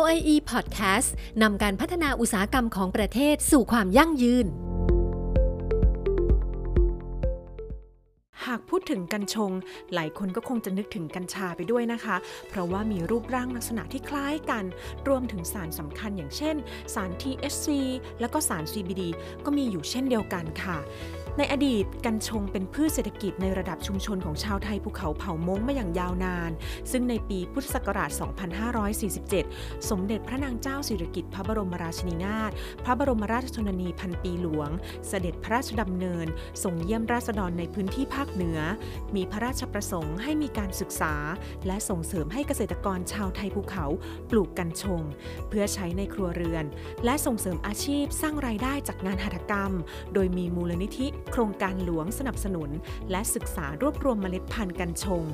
OIE Podcast นำการพัฒนาอุตสาหกรรมของประเทศสู่ความยั่งยืน หาก ดถึงกัญชง หลายคนก็คงจะนึกถึงกัญชาไปด้วยนะคะ เพราะว่ามีรูปร่างลักษณะที่คล้ายกัน รวมถึงสารสำคัญอย่างเช่น สาร THC แล้วก็สาร CBD ก็มีอยู่เช่นเดียวกันค่ะในอดีตกัญชงเป็นพืชเศรษฐกิจในระดับชุมชนของชาวไทยภูเขาเผ่ามงมาอย่างยาวนาน ซึ่งในปีพุทธศักราช 2547 สมเด็จพระนางเจ้าสิริกิติ์พระบรมราชินีนาถ พระบรมราชชนนีพันปีหลวง เสด็จพระราชดำเนิน ส่งเยี่ยมราษฎรในพื้นที่ภาคเหนือมีพระราชประสงค์ให้มีการศึกษา และส่งเสริมให้เกษตรกรชาวไทยภูเขาปลูกกัญชง เพื่อใช้ในครัวเรือน และส่งเสริมอาชีพสร้างรายได้จากงานหัตถกรรม โดยมีมูลนิธิโครงการหลวงสนับสนุน และศึกษารวบรวมเมล็ดพันธุ์กัญชง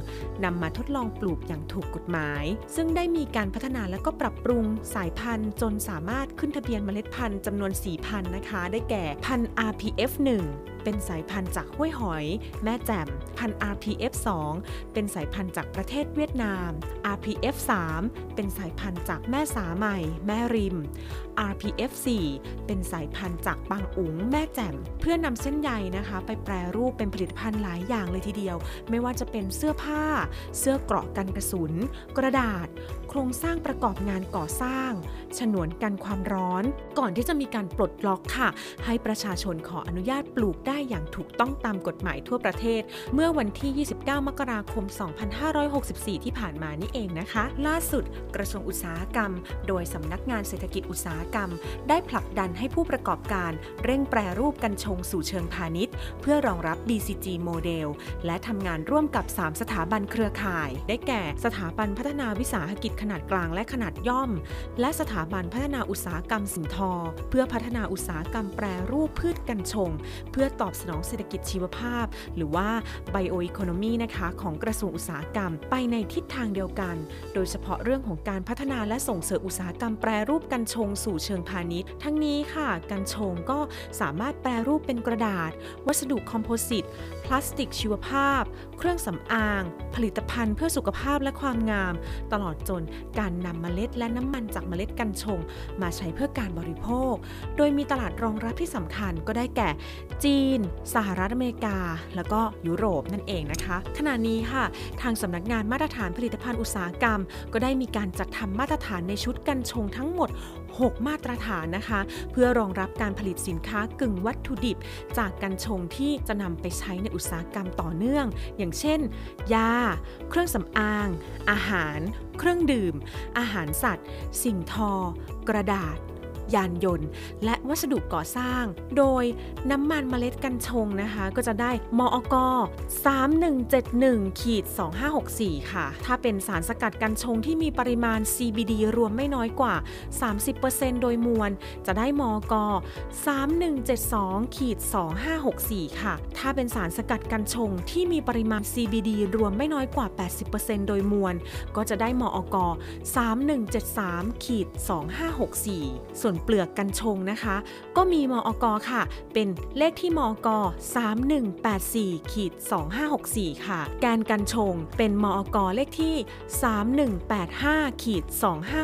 นำมาทดลองปลูกอย่างถูกกฎหมาย ซึ่งได้มีการพัฒนาและก็ปรับปรุงสายพันธุ์ จนสามารถขึ้นทะเบียนเมล็ดพันธุ์จำนวน4พันนะคะ ได้แก่พันธุ์ RPF 1เป็นสายพันธุ์จากห้วยหอย แม่แจ่ม พันธุ์ RPF 2 เป็นสายพันธุ์จากประเทศเวียดนาม RPF 3 เป็นสายพันธุ์จากแม่สาใหม่ แม่ริม RPF 4 เป็นสายพันธุ์จากบางอุ๋งแม่แจ่ม เพื่อนำเส้นใยนะคะ ไปแปรรูปเป็นผลิตภัณฑ์หลายอย่างเลยทีเดียว ไม่ว่าจะเป็นเสื้อผ้า เสื้อเกราะกันกระสุน กระดาษ โครงสร้างประกอบงานก่อสร้าง ฉนวนกันความร้อน ก่อนที่จะมีการปลดล็อกค่ะ ให้ประชาชนขออนุญาตปลูกได้อย่างถูกต้องตามกฎหมายทั่วประเทศ เมื่อวันที่ 29 มกราคม 2564 ที่ผ่านมานี่เองนะคะ ล่าสุดกระทรวงอุตสาหกรรม โดยสำนักงานเศรษฐกิจอุตสาหกรรม ได้ผลักดันให้ผู้ประกอบการ เร่งแปรรูปกัญชงสู่เชิงพาณิชย์ เพื่อรองรับ BCG โมเดล และทำงานร่วมกับ 3 สถาบันเครือข่าย ได้แก่ สถาบันพัฒนาวิสาหกิจขนาดกลางและขนาดย่อม และสถาบันพัฒนาอุตสาหกรรมสินทอ เพื่อพัฒนาอุตสาหกรรมแปรรูปพืชกัญชง เพื่อตอบสนองเศรษฐกิจชีวภาพ หรือว่า Bioeconomy นะคะ ของกระทรวงอุตสาหกรรม ไปในทิศทางเดียวกัน โดยเฉพาะเรื่องของการพัฒนาและส่งเสริมอุตสาหกรรมแปรรูปกัญชงสู่เชิงพาณิชย์ ทั้งนี้ค่ะกัญชงก็สามารถแปรรูปเป็นกระดาษ วัสดุคอมโพสิตพลาสติกชีวภาพ เครื่องสำอาง ผลิตภัณฑ์เพื่อสุขภาพและความงาม ตลอดจนการนำเมล็ดและน้ำมันจากเมล็ดกัญชง มาใช้เพื่อการบริโภค โดยมีตลาดรองรับที่สำคัญก็ได้แก่จีนสหรัฐอเมริกา แล้วก็ยุโรปนั่นเองนะคะ ขณะนี้ค่ะ ทางสำนักงานมาตรฐานผลิตภัณฑ์อุตสาหกรรม ก็ได้มีการจัดทำมาตรฐานในชุดกัญชงทั้งหมด 6 มาตรฐานนะคะ เพื่อรองรับการผลิตสินค้ากึ่งวัตถุดิบ จากกัญชงที่จะนำไปใช้ในอุตสาหกรรมต่อเนื่อง อย่างเช่น ยา เครื่องสำอาง อาหาร เครื่องดื่ม อาหารสัตว์ สิ่งทอ กระดาษ ยานยนต์ และวัสดุก่อสร้าง โดยน้ำมันเมล็ดกัญชงนะคะ ก็จะได้มอก 3171ขีด2564 ค่ะ ถ้าเป็นสารสกัดกัญชงที่มีปริมาณ CBD รวมไม่น้อยกว่า 30%โดยมวล จะได้มอก 3172ขีด2564 ค่ะ ถ้าเป็นสารสกัดกัญชงที่มีปริมาณ CBD รวมไม่น้อยกว่า 80%โดยมวล ก็จะได้มอก 3173ขีด2564 ส่วนเปลือกกัญชงนะคะ ก็มีมอกค่ะ เป็นเลขที่มอก3184ขีด2564 ค่ะ แกนกัญชงเป็นมอกเลขที่ 3185ขีด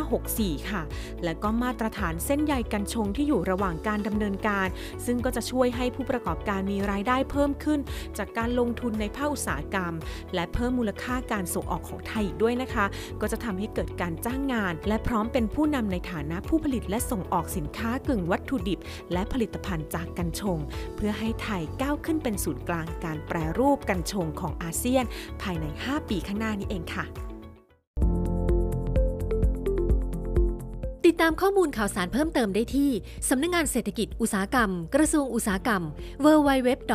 2564 ค่ะ และก็มาตรฐานเส้นใยกัญชงที่อยู่ระหว่างการดำเนินการ ซึ่งก็จะช่วยให้ผู้ประกอบการมีรายได้เพิ่มขึ้น จากการลงทุนในภาคอุตสาหกรรม และเพิ่มมูลค่าการส่งออกของไทยอีกด้วยนะคะ ก็จะทำให้เกิดการจ้างงาน และพร้อมเป็นผู้นำในฐานะผู้ผลิตและส่งออกอกสินค้ากึ่งวัตถุดิบ และผลิตภัณฑ์จากกัญชง เพื่อให้ไทยก้าวขึ้นเป็นศูนย์กลางการแปรรูปกัญชงของอาเซียน ภายใน 5 ปีข้างหน้านี้เองค่ะติดตามข้อมูลข่าวสารเพิ่มเติมได้ที่ สำนักงงานเศรษฐกิจอุตสาหกรรม กระทรวงอุตสาหกรรม www.oie.go.th